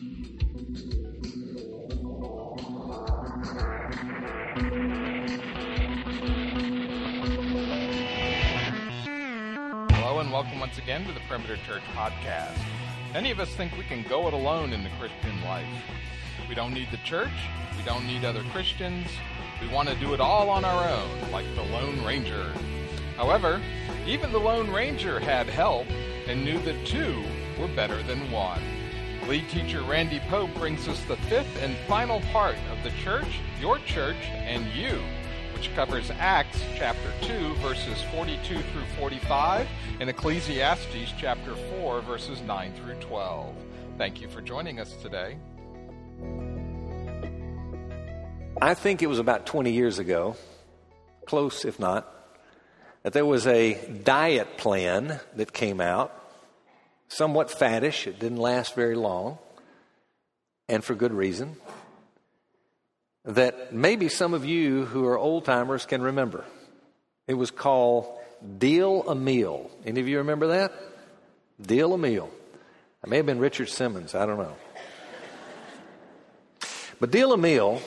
Hello and welcome once again to the Perimeter Church podcast. Many of us think we can go it alone in the Christian life. We don't need the church, we don't need other Christians, we want to do it all on our own, like the Lone Ranger. However, even the Lone Ranger had help and knew that two were better than one. Lead teacher Randy Pope brings us the fifth and final part of the church, your church, and you, which covers Acts chapter 2, verses 42 through 45, and Ecclesiastes chapter 4, verses 9 through 12. Thank you for joining us today. I think it was about 20 years ago, close if not, that there was a diet plan that came out, somewhat faddish. It didn't last very long, and for good reason, that maybe some of you who are old timers can remember. It was called Deal a Meal. Any of you remember that? Deal a Meal. It may have been Richard Simmons, I don't know. But Deal a Meal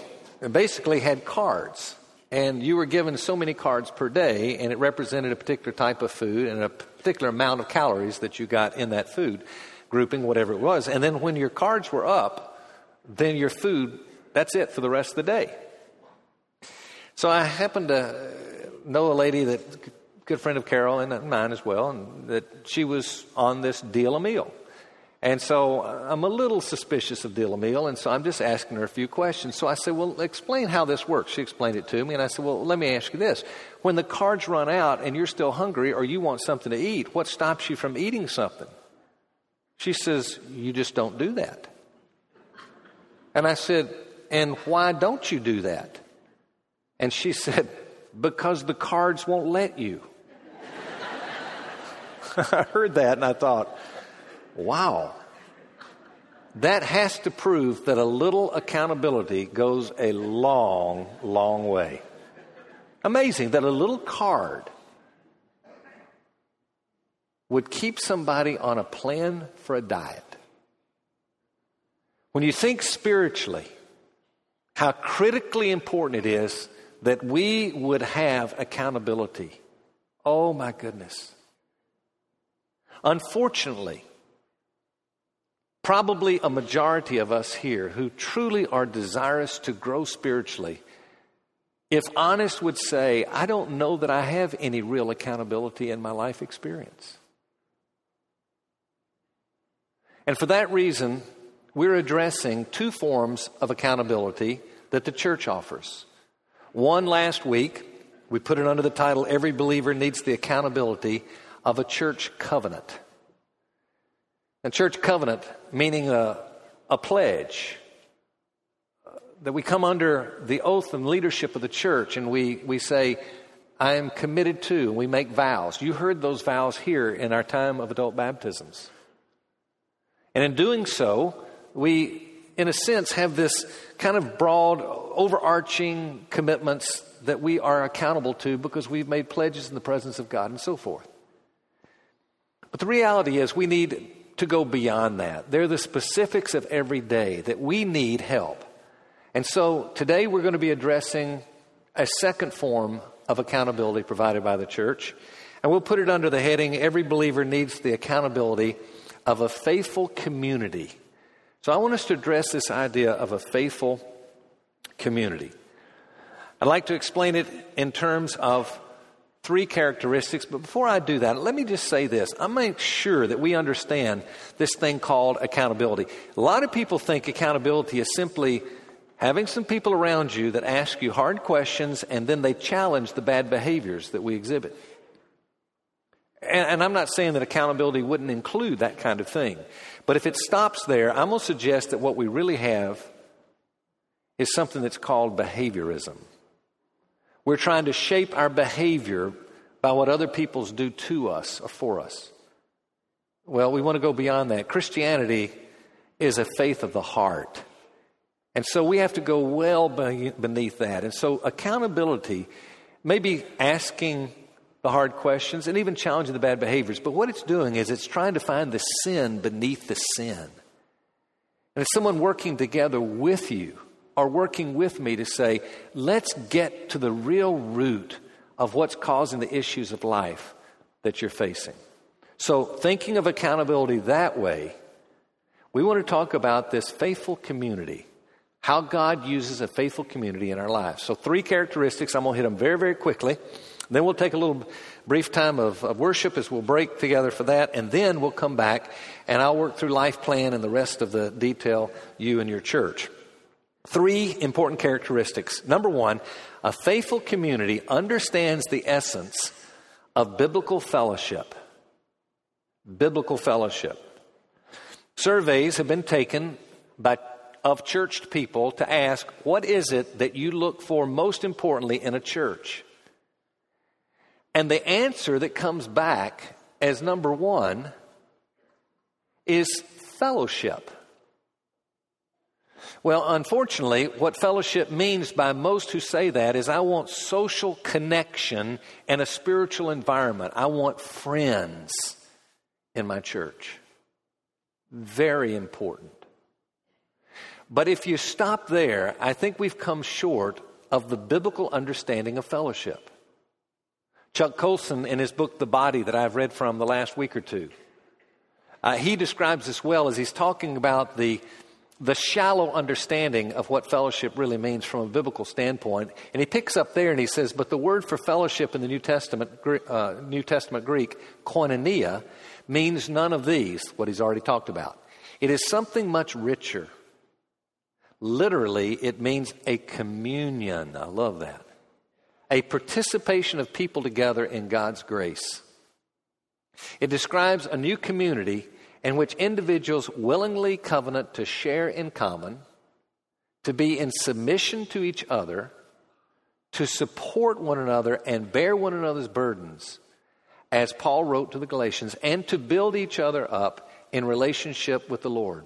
basically had cards. And you were given so many cards per day, and it represented a particular type of food and a particular amount of calories that you got in that food grouping, whatever it was. And then when your cards were up, then your food, that's it for the rest of the day. So I happened to know a lady that, good friend of Carol and mine as well, and that she was on this deal a meal. And so uh, I'm a little suspicious of Meal, and so I'm just asking her a few questions. So I said, Well, explain how this works. She explained it to me, and I said, Well, let me ask you this. When the cards run out and you're still hungry or you want something to eat, what stops you from eating something? She says, You just don't do that. And I said, And why don't you do that? And she said, Because the cards won't let you. I heard that and I thought, Wow. That has to prove that a little accountability goes a long, long way. Amazing that a little card would keep somebody on a plan for a diet. When you think spiritually, how critically important it is that we would have accountability. Oh my goodness. Unfortunately, probably a majority of us here who truly are desirous to grow spiritually, if honest, would say, I don't know that I have any real accountability in my life experience. And for that reason, we're addressing two forms of accountability that the church offers. One last week, we put it under the title Every Believer Needs the Accountability of a Church Covenant. And church covenant, meaning a, a pledge, uh, that we come under the oath and leadership of the church and we, we say, I am committed to, and we make vows. You heard those vows here in our time of adult baptisms. And in doing so, we, in a sense, have this kind of broad, overarching commitments that we are accountable to because we've made pledges in the presence of God and so forth. But the reality is, we need to go beyond that. They're the specifics of every day that we need help. And so today we're going to be addressing a second form of accountability provided by the church. And we'll put it under the heading Every Believer Needs the Accountability of a Faithful Community. So I want us to address this idea of a faithful community. I'd like to explain it in terms of three characteristics. But before I do that, let me just say this. I make sure that we understand this thing called accountability. A lot of people think accountability is simply having some people around you that ask you hard questions and then they challenge the bad behaviors that we exhibit. And, and I'm not saying that accountability wouldn't include that kind of thing. But if it stops there, I'm going to suggest that what we really have is something that's called behaviorism. We're trying to shape our behavior by what other people's do to us or for us. Well, we want to go beyond that. Christianity is a faith of the heart. And so we have to go well beneath that. And so accountability may be asking the hard questions and even challenging the bad behaviors. But what it's doing is it's trying to find the sin beneath the sin. And it's someone working together with you or working with me to say, let's get to the real root of what's causing the issues of life that you're facing. So, thinking of accountability that way, we want to talk about this faithful community, how God uses a faithful community in our lives. So, three characteristics. I'm going to hit them very, very quickly. Then we'll take a little brief time of, of, worship as we'll break together for that, and then we'll come back and I'll work through life plan and the rest of the detail you and your church. Three important characteristics. Number one, a faithful community understands the essence of biblical fellowship. Biblical fellowship. Surveys have been taken by, of churched people to ask, what is it that you look for most importantly in a church? And the answer that comes back as number one is fellowship. Well, unfortunately, what fellowship means by most who say that is I want social connection and a spiritual environment. I want friends in my church. Very important. But if you stop there, I think we've come short of the biblical understanding of fellowship. Chuck Colson, in his book, The Body, that I've read from the last week or two, uh, he describes this well as he's talking about the, the shallow understanding of what fellowship really means from a biblical standpoint. And he picks up there and he says, But the word for fellowship in the New Testament, uh, New Testament Greek, koinonia, means none of these, what he's already talked about. It is something much richer. Literally, it means a communion. I love that. A participation of people together in God's grace. It describes a new community in which individuals willingly covenant to share in common, to be in submission to each other, to support one another and bear one another's burdens, as Paul wrote to the Galatians, and to build each other up in relationship with the Lord.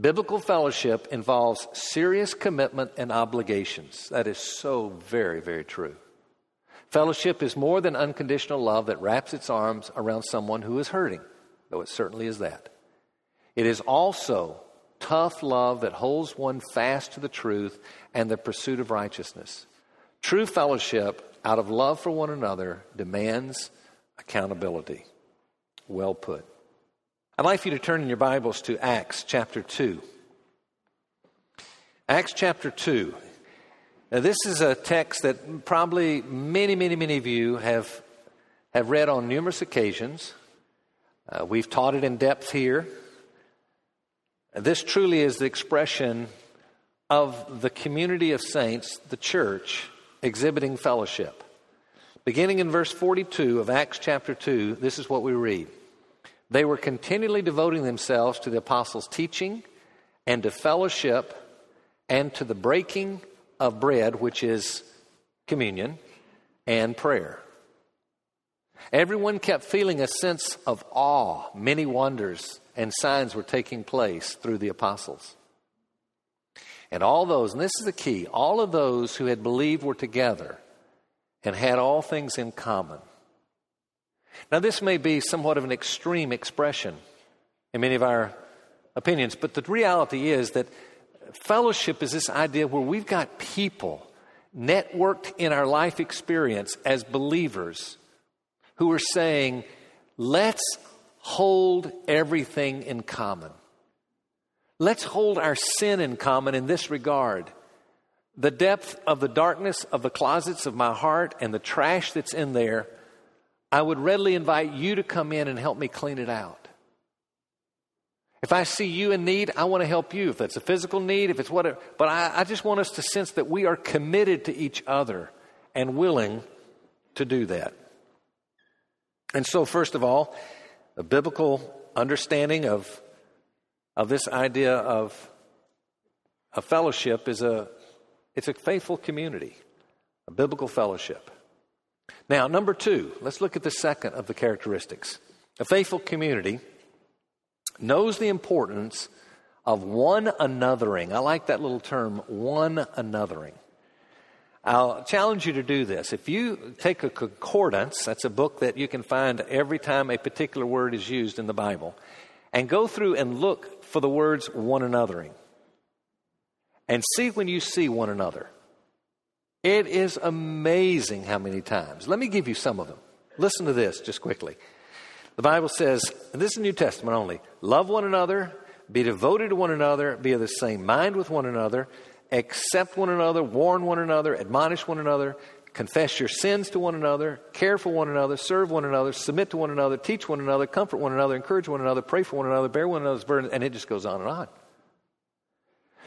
Biblical fellowship involves serious commitment and obligations. That is so very, very true. Fellowship is more than unconditional love that wraps its arms around someone who is hurting, though it certainly is that. It is also tough love that holds one fast to the truth and the pursuit of righteousness. True fellowship, out of love for one another, demands accountability. Well put. I'd like for you to turn in your Bibles to Acts chapter 2. Acts chapter 2. Now, this is a text that probably many, many, many of you have, have read on numerous occasions. Uh, we've taught it in depth here. This truly is the expression of the community of saints, the church, exhibiting fellowship. Beginning in verse 42 of Acts chapter 2, this is what we read. They were continually devoting themselves to the apostles' teaching and to fellowship and to the breaking of bread, which is communion, and prayer. Everyone kept feeling a sense of awe. Many wonders and signs were taking place through the apostles. And all those, and this is the key, all of those who had believed were together and had all things in common. Now, this may be somewhat of an extreme expression in many of our opinions, but the reality is that fellowship is this idea where we've got people networked in our life experience as believers who are saying, let's hold everything in common. Let's hold our sin in common in this regard the depth of the darkness of the closets of my heart and the trash that's in there, I would readily invite you to come in and help me clean it out. If I see you in need, I want to help you. If it's a physical need, if it's whatever. But I, I just want us to sense that we are committed to each other and willing to do that. And so, first of all, a biblical understanding of, of this idea of a fellowship is a, it's a faithful community, a biblical fellowship. Now, number two, let's look at the second of the characteristics. A faithful community knows the importance of one anothering. I like that little term, one anothering. I'll challenge you to do this. If you take a concordance, that's a book that you can find every time a particular word is used in the Bible, and go through and look for the words one anothering and see when you see one another. It is amazing how many times. Let me give you some of them. Listen to this just quickly. The Bible says, and this is New Testament only love one another, be devoted to one another, be of the same mind with one another, accept one another, warn one another, admonish one another, confess your sins to one another, care for one another, serve one another, submit to one another, teach one another, comfort one another, encourage one another, pray for one another, bear one another's burden, and it just goes on and on.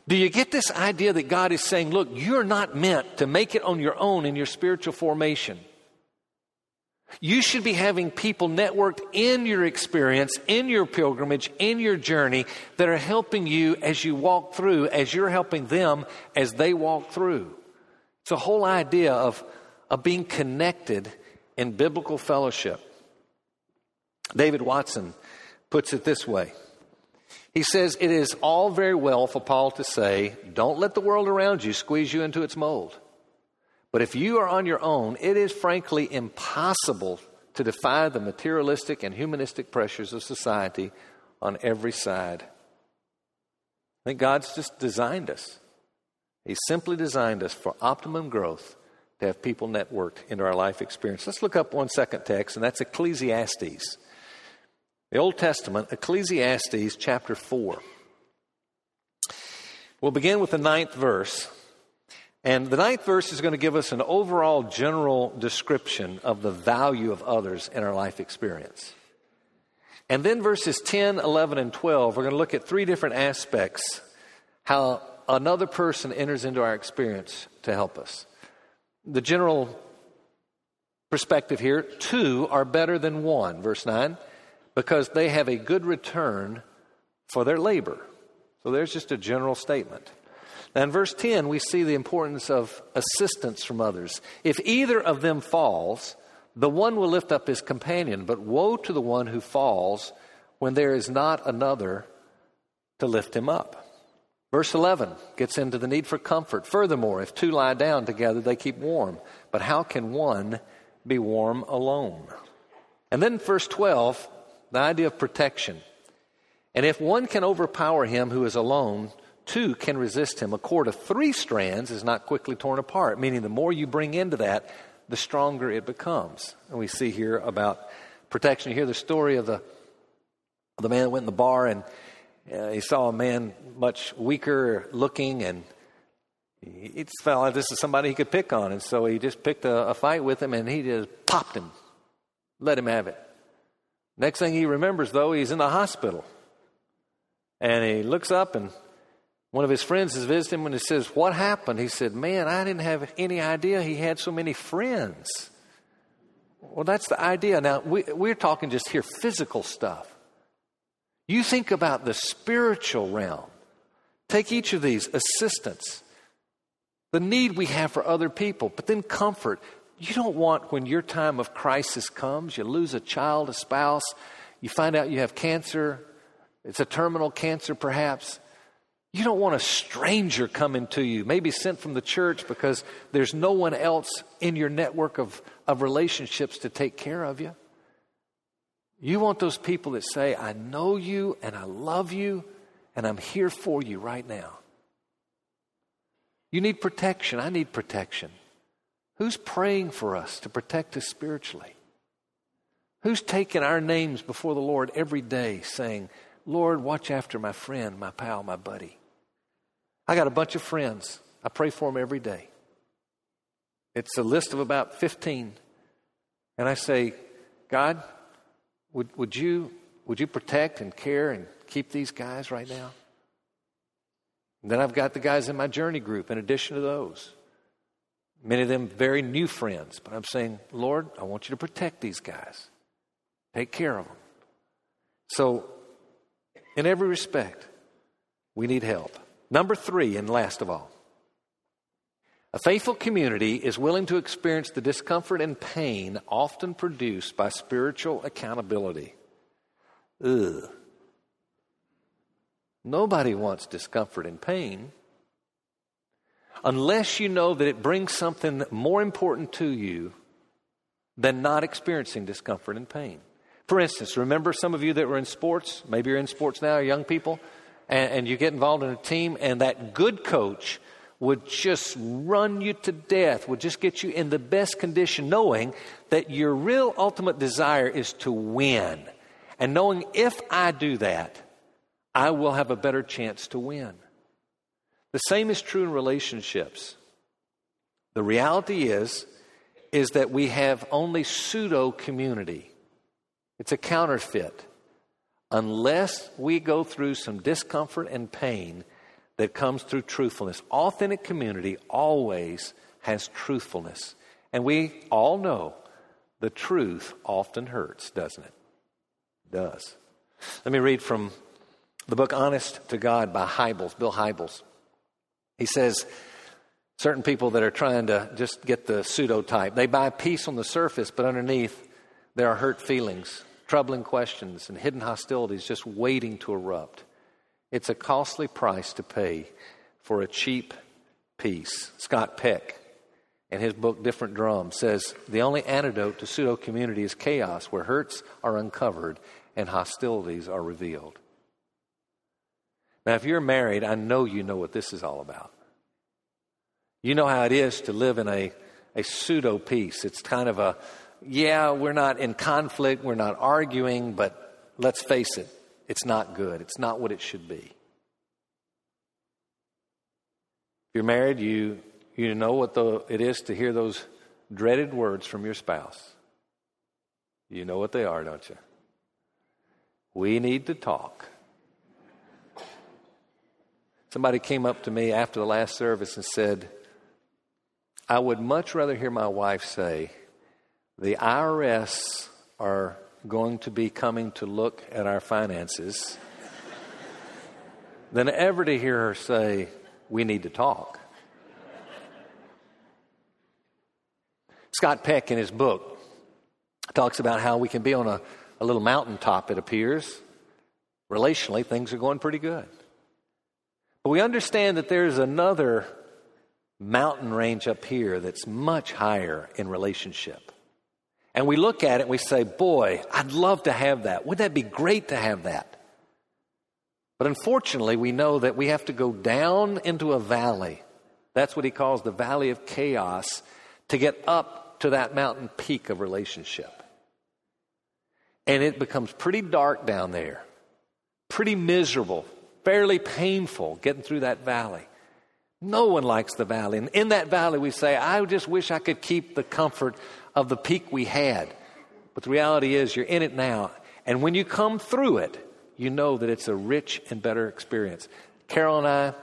Do you get this idea that God is saying, look, you're not meant to make it on your own in your spiritual formation? You should be having people networked in your experience, in your pilgrimage, in your journey that are helping you as you walk through, as you're helping them as they walk through. It's a whole idea of, of being connected in biblical fellowship. David Watson puts it this way he says, It is all very well for Paul to say, Don't let the world around you squeeze you into its mold. But if you are on your own, it is frankly impossible to defy the materialistic and humanistic pressures of society on every side. I think God's just designed us. He simply designed us for optimum growth to have people networked into our life experience. Let's look up one second text, and that's Ecclesiastes. The Old Testament, Ecclesiastes chapter 4. We'll begin with the ninth verse. And the ninth verse is going to give us an overall general description of the value of others in our life experience. And then verses 10, 11, and 12, we're going to look at three different aspects how another person enters into our experience to help us. The general perspective here two are better than one, verse 9 because they have a good return for their labor. So there's just a general statement. Now, in verse 10, we see the importance of assistance from others. If either of them falls, the one will lift up his companion, but woe to the one who falls when there is not another to lift him up. Verse 11 gets into the need for comfort. Furthermore, if two lie down together, they keep warm. But how can one be warm alone? And then verse 12 the idea of protection. And if one can overpower him who is alone, two can resist him. A cord of three strands is not quickly torn apart, meaning the more you bring into that, the stronger it becomes. And we see here about protection. You hear the story of the, the man that went in the bar and uh, he saw a man much weaker looking and he felt like this is somebody he could pick on. And so he just picked a, a fight with him and he just popped him, let him have it. Next thing he remembers, though, he's in the hospital. And he looks up, and one of his friends is visiting him, and he says, What happened? He said, Man, I didn't have any idea he had so many friends. Well, that's the idea. Now, we, we're talking just here physical stuff. You think about the spiritual realm. Take each of these assistance, the need we have for other people, but then comfort. You don't want when your time of crisis comes, you lose a child, a spouse, you find out you have cancer, it's a terminal cancer perhaps. You don't want a stranger coming to you, maybe sent from the church because there's no one else in your network of, of relationships to take care of you. You want those people that say, I know you and I love you and I'm here for you right now. You need protection. I need protection. Who's praying for us to protect us spiritually? Who's taking our names before the Lord every day saying, Lord, watch after my friend, my pal, my buddy? I got a bunch of friends. I pray for them every day. It's a list of about 15. And I say, God, would, would, you, would you protect and care and keep these guys right now? And then I've got the guys in my journey group in addition to those. Many of them very new friends, but I'm saying, Lord, I want you to protect these guys. Take care of them. So, in every respect, we need help. Number three, and last of all, a faithful community is willing to experience the discomfort and pain often produced by spiritual accountability. Ugh. Nobody wants discomfort and pain unless you know that it brings something more important to you than not experiencing discomfort and pain. For instance, remember some of you that were in sports, maybe you're in sports now, young people, and, and you get involved in a team, and that good coach would just run you to death, would just get you in the best condition, knowing that your real ultimate desire is to win. And knowing if I do that, I will have a better chance to win. The same is true in relationships. The reality is is that we have only pseudo community. It's a counterfeit. Unless we go through some discomfort and pain that comes through truthfulness. Authentic community always has truthfulness. And we all know the truth often hurts, doesn't it? it does. Let me read from the book Honest to God by Hybels, Bill Hybels. He says, certain people that are trying to just get the pseudo type, they buy peace on the surface, but underneath there are hurt feelings, troubling questions, and hidden hostilities just waiting to erupt. It's a costly price to pay for a cheap peace. Scott Peck, in his book Different Drums, says the only antidote to pseudo community is chaos, where hurts are uncovered and hostilities are revealed. Now, if you're married, I know you know what this is all about. You know how it is to live in a, a pseudo peace. It's kind of a, yeah, we're not in conflict, we're not arguing, but let's face it, it's not good. It's not what it should be. If you're married, you, you know what the, it is to hear those dreaded words from your spouse. You know what they are, don't you? We need to talk. Somebody came up to me after the last service and said, I would much rather hear my wife say, the IRS are going to be coming to look at our finances than ever to hear her say, We need to talk. Scott Peck, in his book, talks about how we can be on a, a little mountaintop, it appears. Relationally, things are going pretty good. But we understand that there's another mountain range up here that's much higher in relationship. And we look at it and we say, Boy, I'd love to have that. Wouldn't that be great to have that? But unfortunately, we know that we have to go down into a valley. That's what he calls the valley of chaos to get up to that mountain peak of relationship. And it becomes pretty dark down there, pretty miserable, fairly painful getting through that valley. No one likes the valley. And in that valley, we say, I just wish I could keep the comfort of the peak we had. But the reality is, you're in it now. And when you come through it, you know that it's a rich and better experience. Carol and I,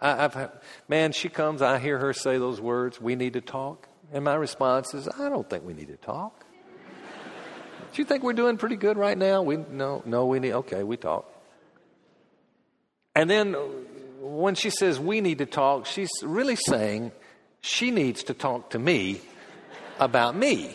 I have man, she comes, I hear her say those words, we need to talk. And my response is, I don't think we need to talk. Do you think we're doing pretty good right now? We no, no, we need okay, we talk. And then when she says we need to talk, she's really saying she needs to talk to me about me.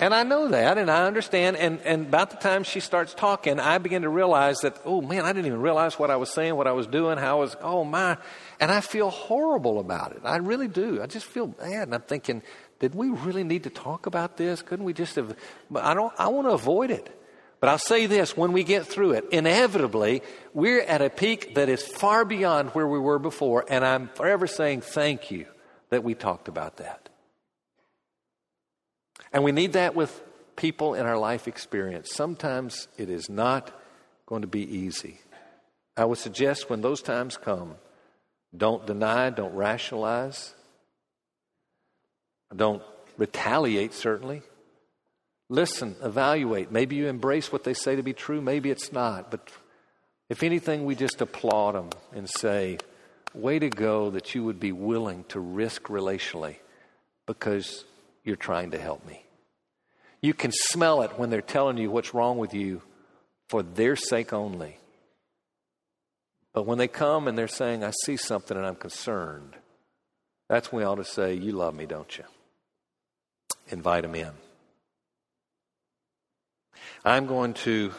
And I know that and I understand. And, and about the time she starts talking, I begin to realize that, oh man, I didn't even realize what I was saying, what I was doing, how I was, oh my. And I feel horrible about it. I really do. I just feel bad. And I'm thinking, did we really need to talk about this? Couldn't we just have, I don't, I want to avoid it. But I'll say this when we get through it, inevitably, we're at a peak that is far beyond where we were before. And I'm forever saying thank you that we talked about that. And we need that with people in our life experience. Sometimes it is not going to be easy. I would suggest when those times come, don't deny, don't rationalize, don't retaliate, certainly. Listen, evaluate. Maybe you embrace what they say to be true, maybe it's not. But if anything, we just applaud them and say, Way to go that you would be willing to risk relationally because you're trying to help me. You can smell it when they're telling you what's wrong with you for their sake only. But when they come and they're saying, I see something and I'm concerned, that's when we ought to say, You love me, don't you? Invite them in. I'm going to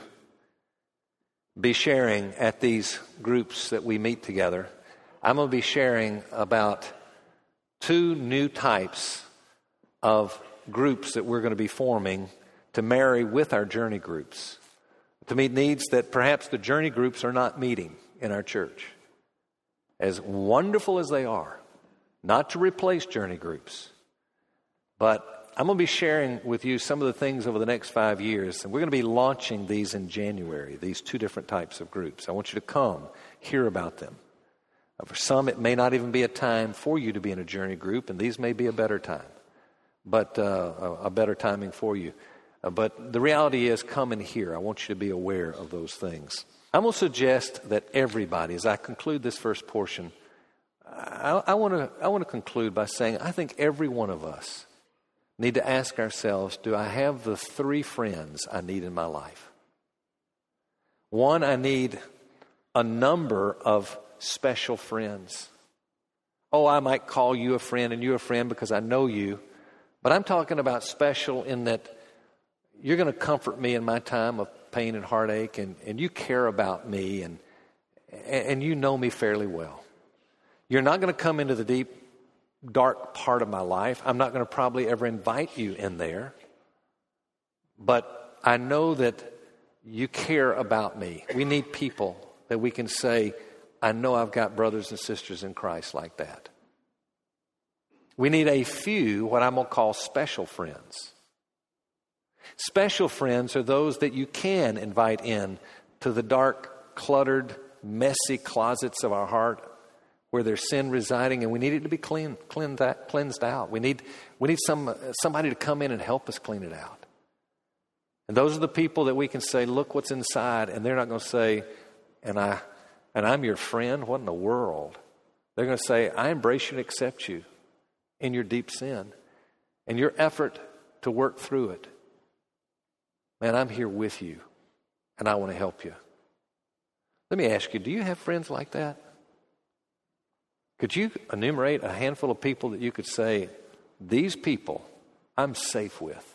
be sharing at these groups that we meet together. I'm going to be sharing about two new types of groups that we're going to be forming to marry with our journey groups, to meet needs that perhaps the journey groups are not meeting in our church. As wonderful as they are, not to replace journey groups, but I'm going to be sharing with you some of the things over the next five years, and we're going to be launching these in January, these two different types of groups. I want you to come, hear about them. For some, it may not even be a time for you to be in a journey group, and these may be a better time, but uh, a better timing for you. Uh, but the reality is, come and hear. I want you to be aware of those things. I'm going to suggest that everybody, as I conclude this first portion, I, I want to I want to conclude by saying I think every one of us need to ask ourselves do I have the three friends I need in my life? One, I need a number of special friends. Oh, I might call you a friend and you a friend because I know you, but I'm talking about special in that you're going to comfort me in my time of pain and heartache, and, and you care about me, and, and you know me fairly well. You're not going to come into the deep dark part of my life. I'm not going to probably ever invite you in there. But I know that you care about me. We need people that we can say, I know I've got brothers and sisters in Christ like that. We need a few, what I'm going to call special friends. Special friends are those that you can invite in to the dark, cluttered, messy closets of our heart where there's sin residing, and we need it to be clean, cleansed, out. We need, we need some, somebody to come in and help us clean it out. And those are the people that we can say, look what's inside, and they're not going to say, and, I, and I'm your friend? What in the world? They're going to say, I embrace you and accept you in your deep sin and your effort to work through it. Man, I'm here with you, and I want to help you. Let me ask you do you have friends like that? Could you enumerate a handful of people that you could say, these people I'm safe with?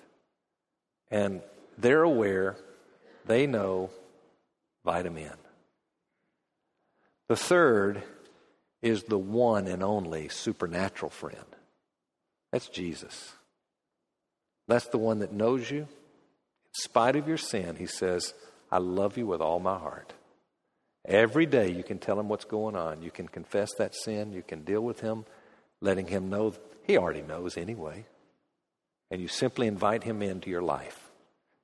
And they're aware, they know, vitamin. The third is the one and only supernatural friend. That's Jesus. That's the one that knows you. In spite of your sin, he says, I love you with all my heart. Every day you can tell him what's going on. You can confess that sin. You can deal with him, letting him know he already knows anyway. And you simply invite him into your life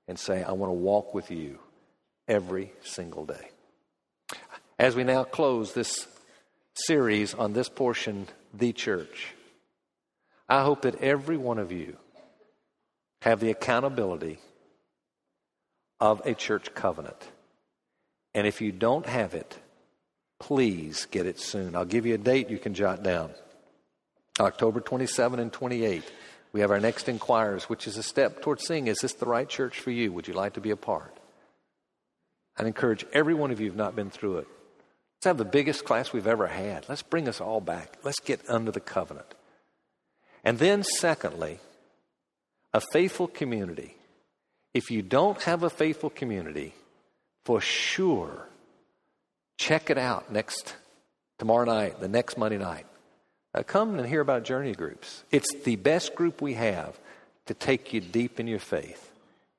and say, I want to walk with you every single day. As we now close this series on this portion, The Church, I hope that every one of you have the accountability of a church covenant. And if you don't have it, please get it soon. I'll give you a date you can jot down October 27 and 28. We have our next inquirers, which is a step towards seeing is this the right church for you? Would you like to be a part? I'd encourage every one of you who've not been through it. Let's have the biggest class we've ever had. Let's bring us all back. Let's get under the covenant. And then, secondly, a faithful community. If you don't have a faithful community, for sure. Check it out next tomorrow night, the next Monday night. Uh, come and hear about journey groups. It's the best group we have to take you deep in your faith.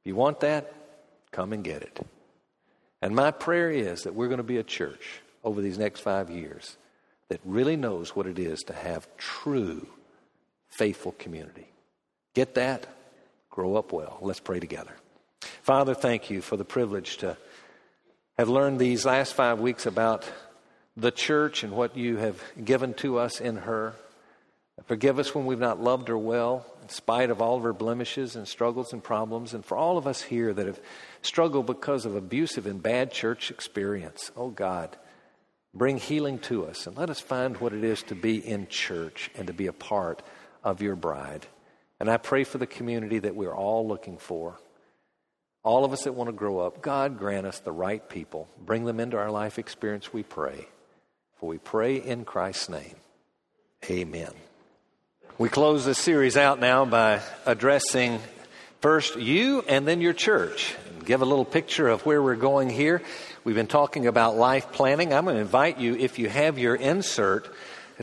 If you want that, come and get it. And my prayer is that we're going to be a church over these next five years that really knows what it is to have true, faithful community. Get that? Grow up well. Let's pray together. Father, thank you for the privilege to have learned these last five weeks about the church and what you have given to us in her. Forgive us when we've not loved her well, in spite of all of her blemishes and struggles and problems. And for all of us here that have struggled because of abusive and bad church experience, oh God, bring healing to us and let us find what it is to be in church and to be a part of your bride. And I pray for the community that we're all looking for. All of us that want to grow up, God grant us the right people. Bring them into our life experience, we pray. For we pray in Christ's name. Amen. We close this series out now by addressing first you and then your church. Give a little picture of where we're going here. We've been talking about life planning. I'm going to invite you, if you have your insert,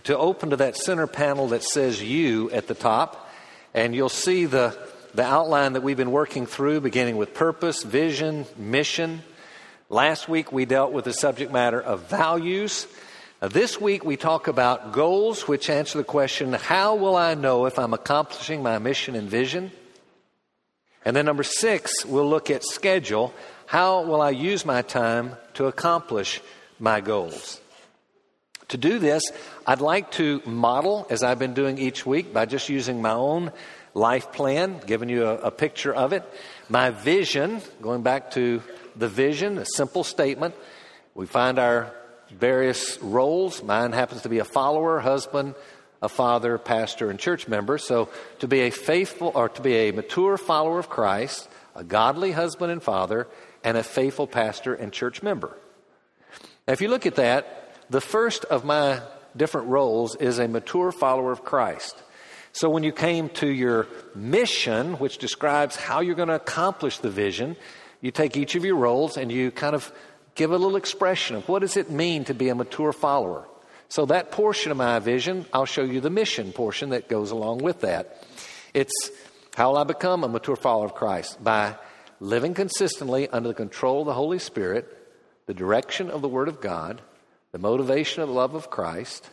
to open to that center panel that says you at the top, and you'll see the the outline that we've been working through, beginning with purpose, vision, mission. Last week we dealt with the subject matter of values. Uh, this week we talk about goals, which answer the question how will I know if I'm accomplishing my mission and vision? And then number six, we'll look at schedule. How will I use my time to accomplish my goals? To do this, I'd like to model, as I've been doing each week, by just using my own life plan, giving you a, a picture of it. My vision, going back to the vision, a simple statement. We find our various roles. Mine happens to be a follower, husband, a father, pastor, and church member. So to be a faithful or to be a mature follower of Christ, a godly husband and father, and a faithful pastor and church member. Now, if you look at that, the first of my different roles is a mature follower of Christ. So when you came to your mission, which describes how you're going to accomplish the vision, you take each of your roles and you kind of give a little expression of what does it mean to be a mature follower. So that portion of my vision, I'll show you the mission portion that goes along with that. It's how will I become a mature follower of Christ? By living consistently under the control of the Holy Spirit, the direction of the Word of God, the motivation of the love of Christ,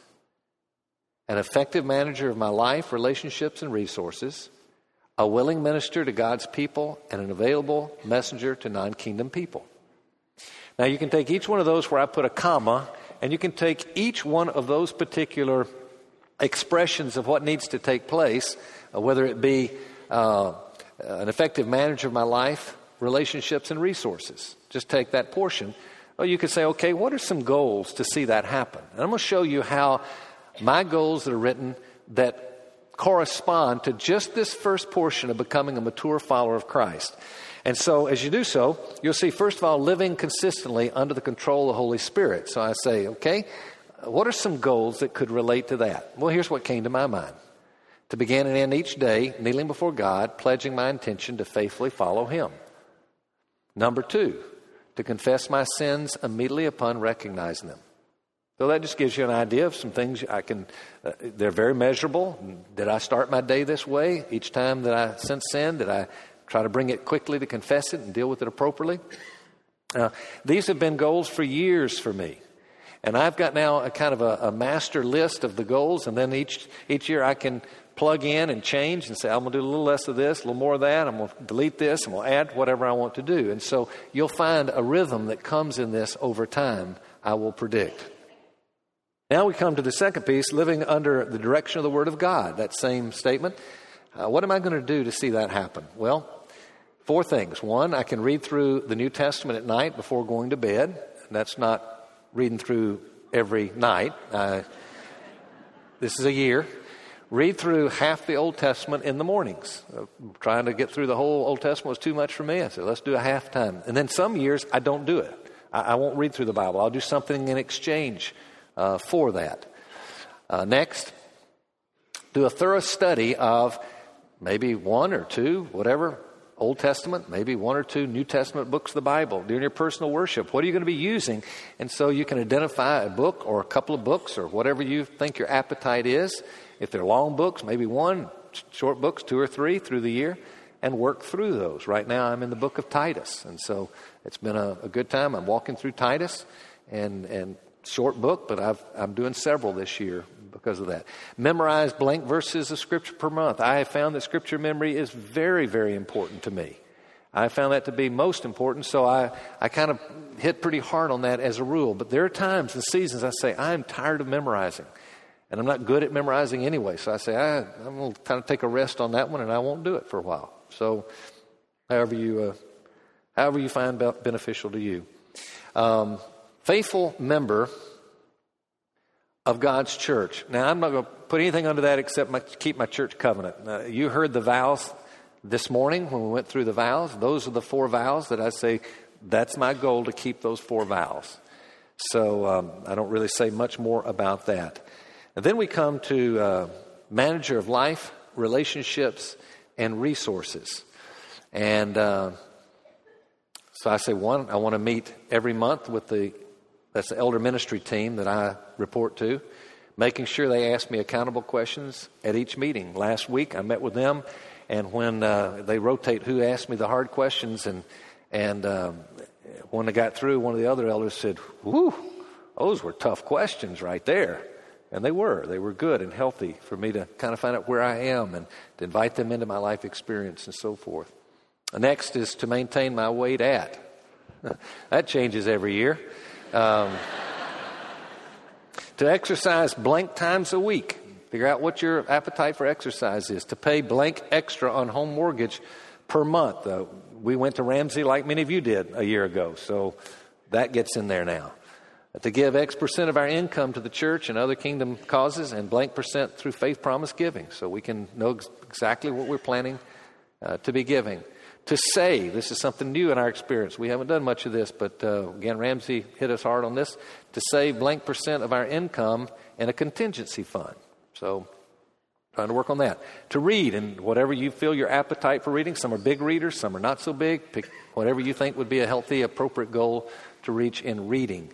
an effective manager of my life, relationships, and resources, a willing minister to God's people, and an available messenger to non kingdom people. Now, you can take each one of those where I put a comma, and you can take each one of those particular expressions of what needs to take place, uh, whether it be uh, an effective manager of my life, relationships, and resources. Just take that portion. Or you could say, okay, what are some goals to see that happen? And I'm going to show you how my goals that are written that correspond to just this first portion of becoming a mature follower of Christ. And so, as you do so, you'll see, first of all, living consistently under the control of the Holy Spirit. So I say, okay, what are some goals that could relate to that? Well, here's what came to my mind to begin and end each day kneeling before God, pledging my intention to faithfully follow Him. Number two, to confess my sins immediately upon recognizing them. So that just gives you an idea of some things I can, uh, they're very measurable. Did I start my day this way? Each time that I sense sin, did I try to bring it quickly to confess it and deal with it appropriately? Uh, these have been goals for years for me. And I've got now a kind of a, a, master list of the goals, and then each, each year I can plug in and change and say, I'm going to do a little less of this, a little more of that, I'm going to delete this, going to add whatever I want to do. And so you'll find a rhythm that comes in this over time, I will predict. Now we come to the second piece living under the direction of the Word of God, that same statement. Uh, what am I going to do to see that happen? Well, four things. One, I can read through the New Testament at night before going to bed. That's not reading through every night. Uh, this is a year. Read through half the Old Testament in the mornings. Uh, trying to get through the whole Old Testament was too much for me. I said, let's do a half time. And then some years I don't do it. I, I won't read through the Bible. I'll do something in exchange uh, for that. Uh, next, do a thorough study of maybe one or two, whatever, Old Testament, maybe one or two New Testament books of the Bible during your personal worship. What are you going to be using? And so you can identify a book or a couple of books or whatever you think your appetite is. If they're long books, maybe one, short books, two or three through the year, and work through those. Right now I'm in the book of Titus, and so it's been a, a good time. I'm walking through Titus and, and short book, but I've, I'm doing several this year because of that. Memorize blank verses of Scripture per month. I have found that Scripture memory is very, very important to me. I found that to be most important, so I, I kind of hit pretty hard on that as a rule. But there are times and seasons I say, I'm tired of memorizing. And I'm not good at memorizing anyway, so I say, I, am going to kind of take a rest on that one and I won't do it for a while. So, however you, uh, however you find beneficial to you. Um, faithful member of God's church. Now, I'm not going to put anything under that except my, keep my church covenant. You heard the vows this morning when we went through the vows. Those are the four vows that I say that's my goal to keep those four vows. So um, I don't really say much more about that. And then we come to uh, manager of life, relationships, and resources. And uh, so I say, one, I want to meet every month with the that's the elder ministry team that I report to, making sure they ask me accountable questions at each meeting. Last week I met with them and when uh, they rotate who asked me the hard questions, and and um, when I got through, one of the other elders said, "Whoo, those were tough questions right there." And they were. They were good and healthy for me to kind of find out where I am and to invite them into my life experience and so forth. Next is to maintain my weight at. that changes every year. Um, to exercise blank times a week. Figure out what your appetite for exercise is. To pay blank extra on home mortgage per month. Uh, we went to Ramsey like many of you did a year ago, so that gets in there now to give X percent of our income to the church and other kingdom causes, and blank percent through faith promise giving, so we can know ex- exactly what we're planning uh, to be giving. To save, this is something new in our experience. We haven't done much of this, but uh, again, Ramsey hit us hard on this. To save blank percent of our income in a contingency fund. So, trying to work on that. To read, and whatever you feel your appetite for reading, some are big readers, some are not so big. Pick whatever you think would be a healthy, appropriate goal to reach in reading.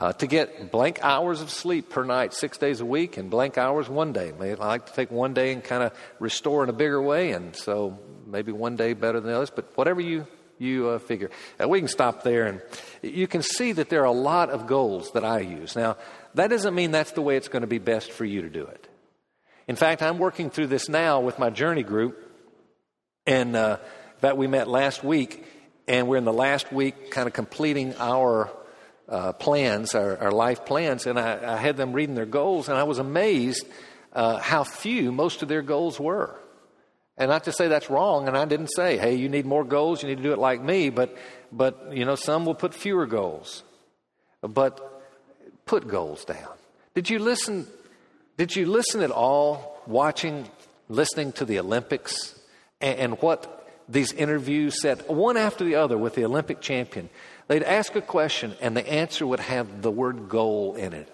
Uh, to get blank hours of sleep per night, six days a week, and blank hours one day. I like to take one day and kind of restore in a bigger way, and so maybe one day better than the others, but whatever you you uh, figure. Uh, we can stop there, and you can see that there are a lot of goals that I use. Now, that doesn't mean that's the way it's going to be best for you to do it. In fact, I'm working through this now with my journey group, and uh, in fact, we met last week, and we're in the last week, kind of completing our uh, plans, our, our, life plans, and I, I, had them reading their goals, and I was amazed uh, how few most of their goals were. And not to say that's wrong, and I didn't say, hey, you need more goals, you need to do it like me, but, but you know, some will put fewer goals. But put goals down. Did you listen? Did you listen at all watching, listening to the Olympics and, and what these interviews said, one after the other with the Olympic champion? They'd ask a question and the answer would have the word goal in it.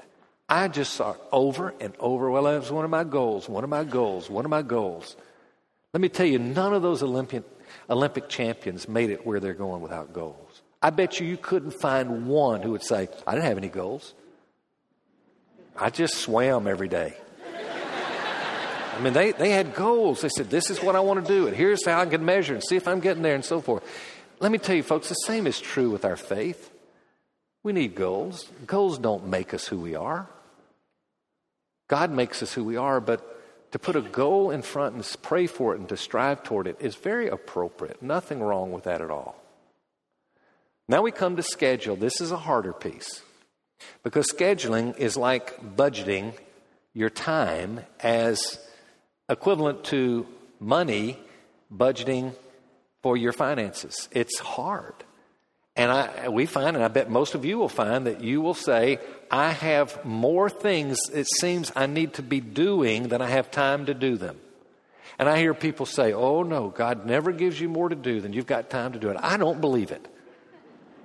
I just saw it over and over. Well, that was one of my goals, one of my goals, one of my goals. Let me tell you, none of those Olympic, Olympic champions made it where they're going without goals. I bet you you couldn't find one who would say, I didn't have any goals. I just swam every day. I mean, they, they had goals. They said, This is what I want to do, and here's how I can measure and see if I'm getting there, and so forth. Let me tell you, folks, the same is true with our faith. We need goals. Goals don't make us who we are. God makes us who we are, but to put a goal in front and pray for it and to strive toward it is very appropriate. Nothing wrong with that at all. Now we come to schedule. This is a harder piece because scheduling is like budgeting your time as equivalent to money budgeting for your finances. It's hard. And I, we find, and I bet most of you will find, that you will say, I have more things it seems I need to be doing than I have time to do them. And I hear people say, Oh, no, God never gives you more to do than you've got time to do it. I don't believe it.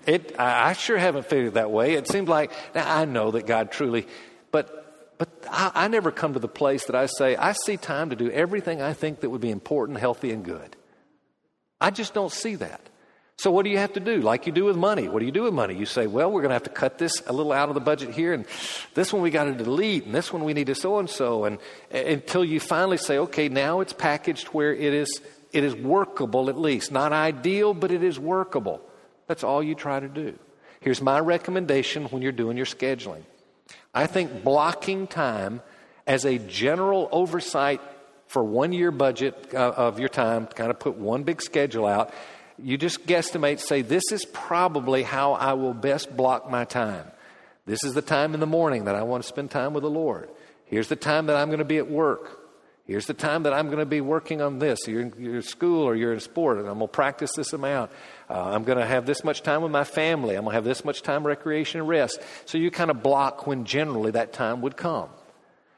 It, I, sure haven't figured that way. It seems like, now I know that God truly, but, but I, I never come to the place that I say, I see time to do everything I think that would be important, healthy, and good. I just don't see that. So, what do you have to do? Like you do with money. What do you do with money? You say, well, we're going to have to cut this a little out of the budget here, and this one we got to delete, and this one we need to so and so, and until you finally say, okay, now it's packaged where it is it is workable at least, not ideal, but it is workable. That's all you try to do. Here's my recommendation when you're doing your scheduling. I think blocking time as a general oversight for one year budget uh, of your time, kind of put one big schedule out. You just guesstimate, say, this is probably how I will best block my time. This is the time in the morning that I want to spend time with the Lord. Here's the time that I'm going to be at work. Here's the time that I'm going to be working on this. You're in, you're in school or you're in sport, and I'm going to practice this amount. Uh, I'm going to have this much time with my family. I'm going to have this much time recreation and rest. So you kind of block when generally that time would come.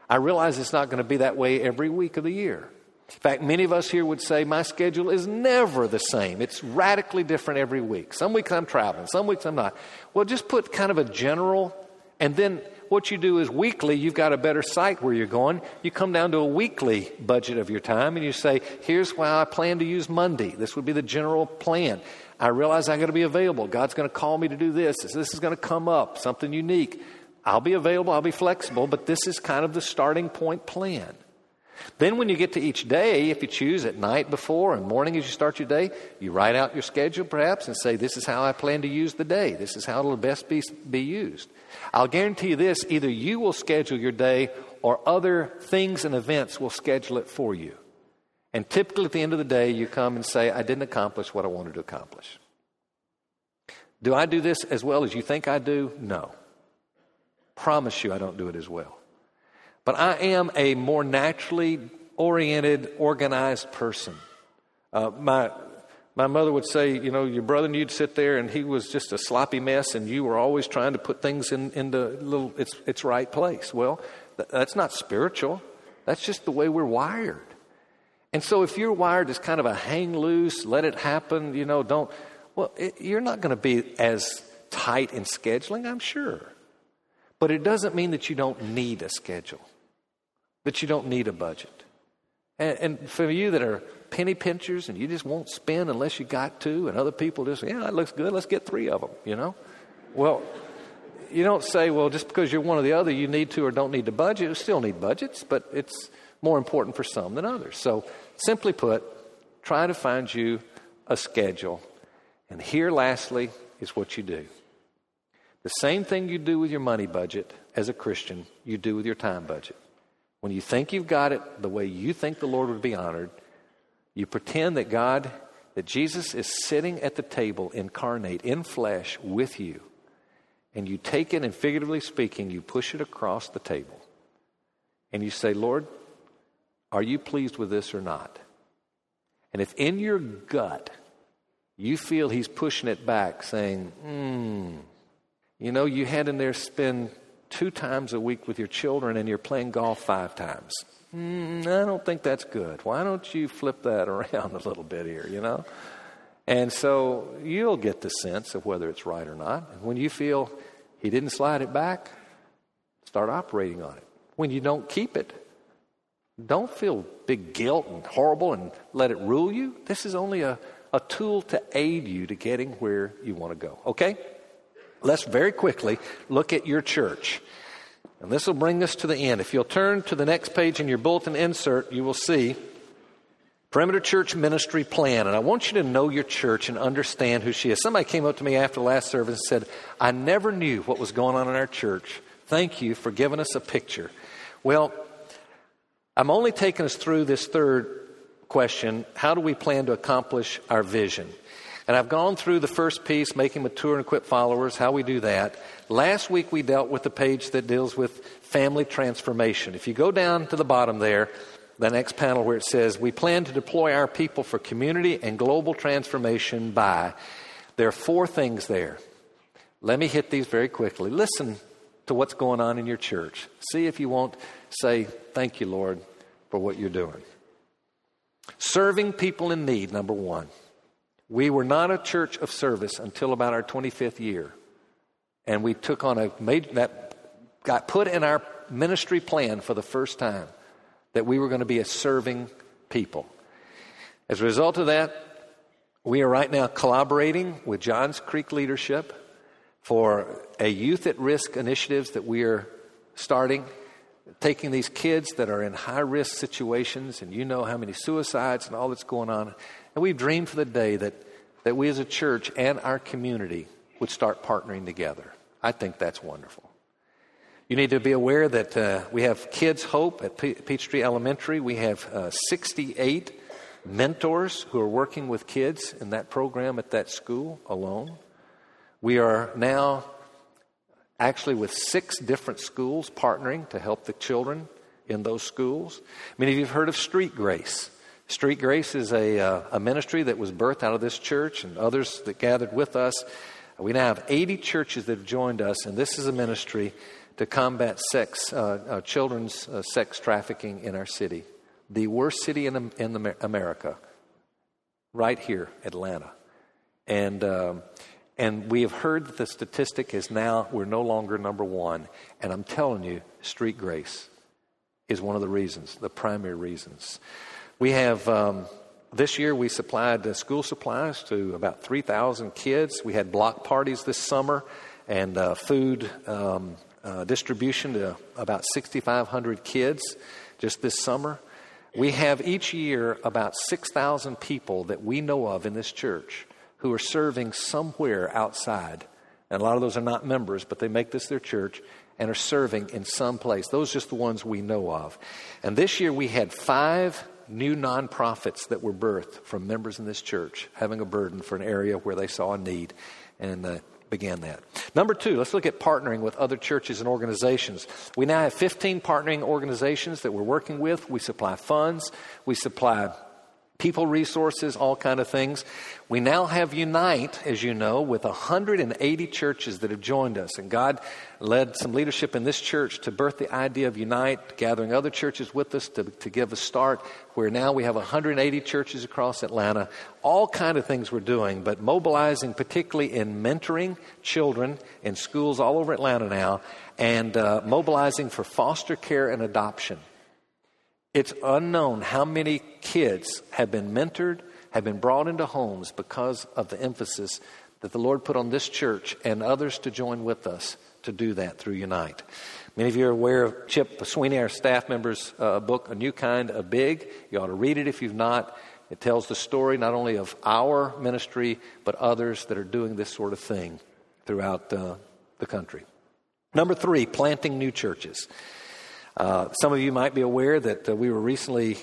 I realize it's not going to be that way every week of the year. In fact, many of us here would say my schedule is never the same. It's radically different every week. Some weeks I'm traveling, some weeks I'm not. Well, just put kind of a general, and then what you do is weekly, you've got a better sight where you're going. You come down to a weekly budget of your time and you say, here's why I plan to use Monday. This would be the general plan. I realize I'm going to be available. God's going to call me to do this. This is going to come up, something unique. I'll be available, I'll be flexible, but this is kind of the starting point plan. Then, when you get to each day, if you choose at night before and morning as you start your day, you write out your schedule perhaps and say, This is how I plan to use the day. This is how it'll best be, be used. I'll guarantee you this either you will schedule your day or other things and events will schedule it for you. And typically at the end of the day, you come and say, I didn't accomplish what I wanted to accomplish. Do I do this as well as you think I do? No. Promise you I don't do it as well. But I am a more naturally oriented, organized person. Uh, my, my mother would say, you know, your brother and you'd sit there and he was just a sloppy mess and you were always trying to put things in, into little, its, its right place. Well, th- that's not spiritual. That's just the way we're wired. And so if you're wired as kind of a hang loose, let it happen, you know, don't, well, it, you're not going to be as tight in scheduling, I'm sure. But it doesn't mean that you don't need a schedule that you don't need a budget. And, and, for you that are penny pinchers and you just won't spend unless you got to, and other people just, yeah, that looks good, let's get three of them, you know? Well, you don't say, well, just because you're one or the other, you need to or don't need to budget. You still need budgets, but it's more important for some than others. So, simply put, try to find you a schedule. And here, lastly, is what you do. The same thing you do with your money budget as a Christian, you do with your time budget. When you think you've got it the way you think the Lord would be honored, you pretend that God, that Jesus is sitting at the table incarnate in flesh with you. And you take it and figuratively speaking, you push it across the table. And you say, Lord, are you pleased with this or not? And if in your gut you feel he's pushing it back, saying, hmm, you know, you had in there spend two times a week with your children and you're playing golf five times. Mm, I don't think that's good. Why don't you flip that around a little bit here, you know? And so you'll get the sense of whether it's right or not. And when you feel he didn't slide it back, start operating on it. When you don't keep it, don't feel big guilt and horrible and let it rule you. This is only a, a tool to aid you to getting where you want to go. Okay? Let's very quickly look at your church. And this will bring us to the end. If you'll turn to the next page in your bulletin insert, you will see Perimeter Church Ministry Plan. And I want you to know your church and understand who she is. Somebody came up to me after the last service and said, I never knew what was going on in our church. Thank you for giving us a picture. Well, I'm only taking us through this third question how do we plan to accomplish our vision? And I've gone through the first piece, making mature and equipped followers, how we do that. Last week we dealt with the page that deals with family transformation. If you go down to the bottom there, the next panel where it says, We plan to deploy our people for community and global transformation by. There are four things there. Let me hit these very quickly. Listen to what's going on in your church. See if you won't say, Thank you, Lord, for what you're doing. Serving people in need, number one. We were not a church of service until about our 25th year. And we took on a made that got put in our ministry plan for the first time that we were going to be a serving people. As a result of that, we are right now collaborating with Johns Creek leadership for a youth at risk initiatives that we are starting, taking these kids that are in high risk situations, and you know how many suicides and all that's going on, and we've dreamed for the day that, that we as a church and our community would start partnering together. I think that's wonderful. You need to be aware that uh, we have Kids Hope at Pe- Peachtree Elementary. We have uh, 68 mentors who are working with kids in that program at that school alone. We are now actually with six different schools partnering to help the children in those schools. Many of you have heard of Street Grace. Street Grace is a, uh, a ministry that was birthed out of this church and others that gathered with us. We now have 80 churches that have joined us, and this is a ministry to combat sex, uh, uh, children's uh, sex trafficking in our city. The worst city in, in America, right here, Atlanta. And, um, and we have heard that the statistic is now we're no longer number one. And I'm telling you, Street Grace is one of the reasons, the primary reasons. We have, um, this year, we supplied school supplies to about 3,000 kids. We had block parties this summer and uh, food um, uh, distribution to about 6,500 kids just this summer. We have each year about 6,000 people that we know of in this church who are serving somewhere outside. And a lot of those are not members, but they make this their church and are serving in some place. Those are just the ones we know of. And this year we had five new nonprofits that were birthed from members in this church having a burden for an area where they saw a need. And uh, began that. Number two, let's look at partnering with other churches and organizations. We now have 15 partnering organizations that we're working with. We supply funds, we supply people resources, all kind of things. We now have Unite, as you know, with 180 churches that have joined us. And God led some leadership in this church to birth the idea of Unite, gathering other churches with us to, to give a start, where now we have 180 churches across Atlanta. All kind of things we're doing, but mobilizing particularly in mentoring children in schools all over Atlanta now, and uh, mobilizing for foster care and adoption. It's unknown how many kids have been mentored, have been brought into homes because of the emphasis that the Lord put on this church and others to join with us to do that through Unite. Many of you are aware of Chip Sweney, our staff member's uh, book, A New Kind of Big. You ought to read it if you've not. It tells the story not only of our ministry, but others that are doing this sort of thing throughout uh, the country. Number three, planting new churches. Uh, some of you might be aware that uh, we were recently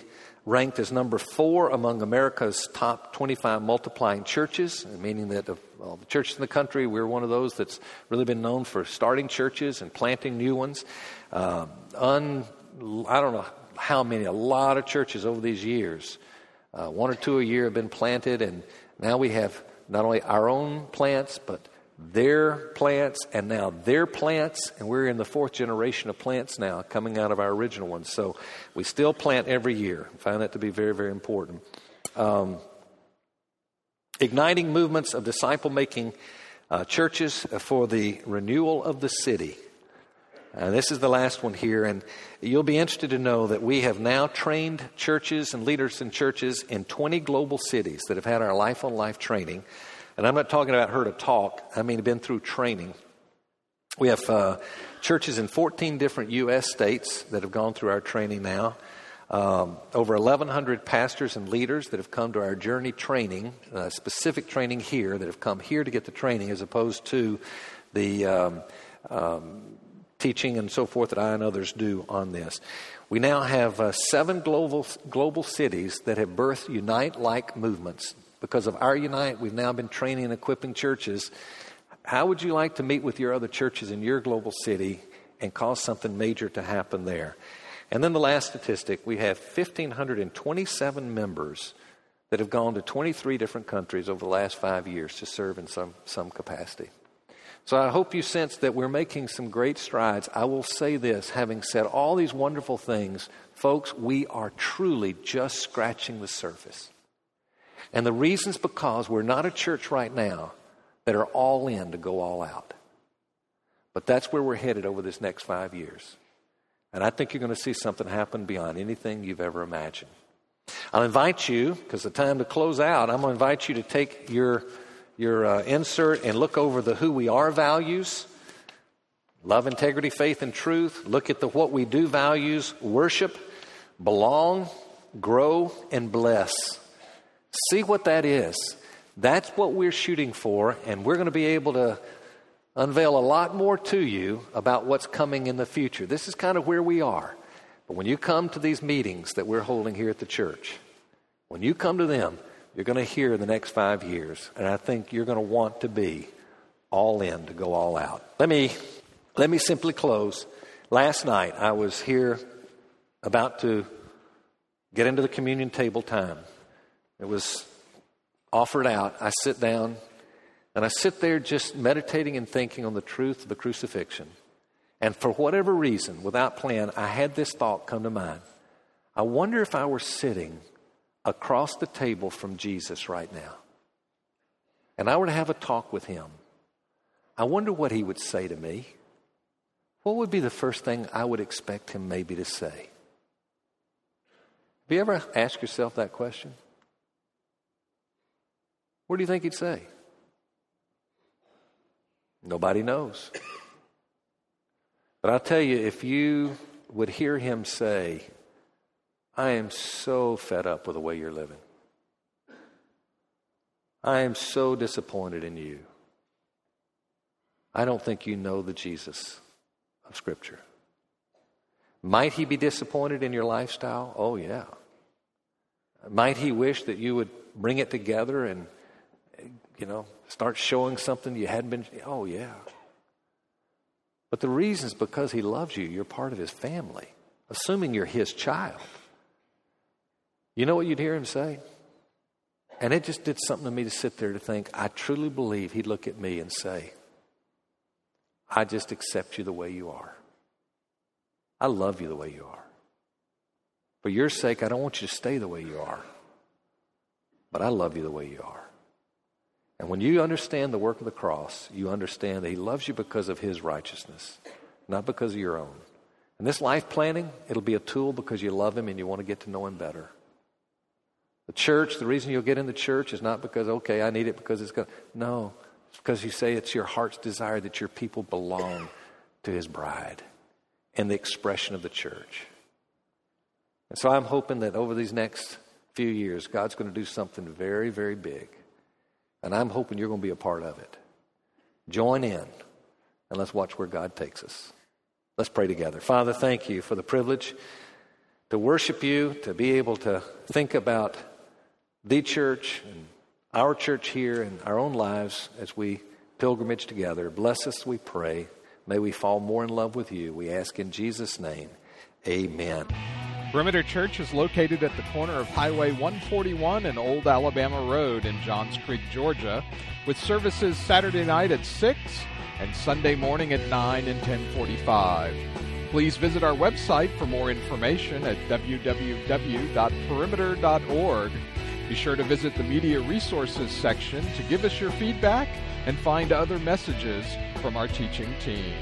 ranked as number four among America's top 25 multiplying churches, meaning that of all the churches in the country, we're one of those that's really been known for starting churches and planting new ones. Uh, un, I don't know how many, a lot of churches over these years. Uh, one or two a year have been planted, and now we have not only our own plants, but their plants and now their plants, and we're in the fourth generation of plants now coming out of our original ones. So we still plant every year. I find that to be very, very important. Um, igniting movements of disciple making uh, churches for the renewal of the city. And this is the last one here, and you'll be interested to know that we have now trained churches and leaders in churches in 20 global cities that have had our life on life training. And I'm not talking about her to talk, I mean, been through training. We have uh, churches in 14 different U.S. states that have gone through our training now. Um, over 1,100 pastors and leaders that have come to our journey training, uh, specific training here, that have come here to get the training as opposed to the um, um, teaching and so forth that I and others do on this. We now have uh, seven global, global cities that have birthed Unite like movements because of our Unite, we've now been training and equipping churches. How would you like to meet with your other churches in your global city and cause something major to happen there? And then the last statistic we have 1,527 members that have gone to 23 different countries over the last five years to serve in some, some capacity. So I hope you sense that we're making some great strides. I will say this having said all these wonderful things, folks, we are truly just scratching the surface. And the reason's because we're not a church right now that are all in to go all out. But that's where we're headed over this next five years. And I think you're going to see something happen beyond anything you've ever imagined. I'll invite you, because the time to close out, I'm going to invite you to take your, your uh, insert and look over the who we are values love, integrity, faith, and truth. Look at the what we do values worship, belong, grow, and bless. See what that is. That's what we're shooting for, and we're going to be able to unveil a lot more to you about what's coming in the future. This is kind of where we are. But when you come to these meetings that we're holding here at the church, when you come to them, you're going to hear the next five years, and I think you're going to want to be all in to go all out. Let me let me simply close. Last night I was here about to get into the communion table time. It was offered out. I sit down and I sit there just meditating and thinking on the truth of the crucifixion. And for whatever reason, without plan, I had this thought come to mind. I wonder if I were sitting across the table from Jesus right now and I were to have a talk with him. I wonder what he would say to me. What would be the first thing I would expect him maybe to say? Have you ever asked yourself that question? What do you think he'd say? Nobody knows. But I'll tell you, if you would hear him say, I am so fed up with the way you're living. I am so disappointed in you. I don't think you know the Jesus of Scripture. Might he be disappointed in your lifestyle? Oh, yeah. Might he wish that you would bring it together and, you know, start showing something you hadn't been? Oh, yeah. But the reason is because he loves you. You're part of his family, assuming you're his child. You know what you'd hear him say? And it just did something to me to sit there to think, I truly believe he'd look at me and say, I just accept you the way you are. I love you the way you are. For your sake, I don't want you to stay the way you are, but I love you the way you are. And when you understand the work of the cross, you understand that He loves you because of His righteousness, not because of your own. And this life planning, it'll be a tool because you love Him and you want to get to know Him better. The church, the reason you'll get in the church is not because, okay, I need it because it's going No, it's because you say it's your heart's desire that your people belong to His bride and the expression of the church. And so I'm hoping that over these next few years, God's going to do something very, very big. And I'm hoping you're going to be a part of it. Join in and let's watch where God takes us. Let's pray together. Father, thank you for the privilege to worship you, to be able to think about the church and our church here and our own lives as we pilgrimage together. Bless us, we pray. May we fall more in love with you. We ask in Jesus' name. Amen. Perimeter Church is located at the corner of Highway 141 and Old Alabama Road in Johns Creek, Georgia, with services Saturday night at 6 and Sunday morning at 9 and 1045. Please visit our website for more information at www.perimeter.org. Be sure to visit the Media Resources section to give us your feedback and find other messages from our teaching team.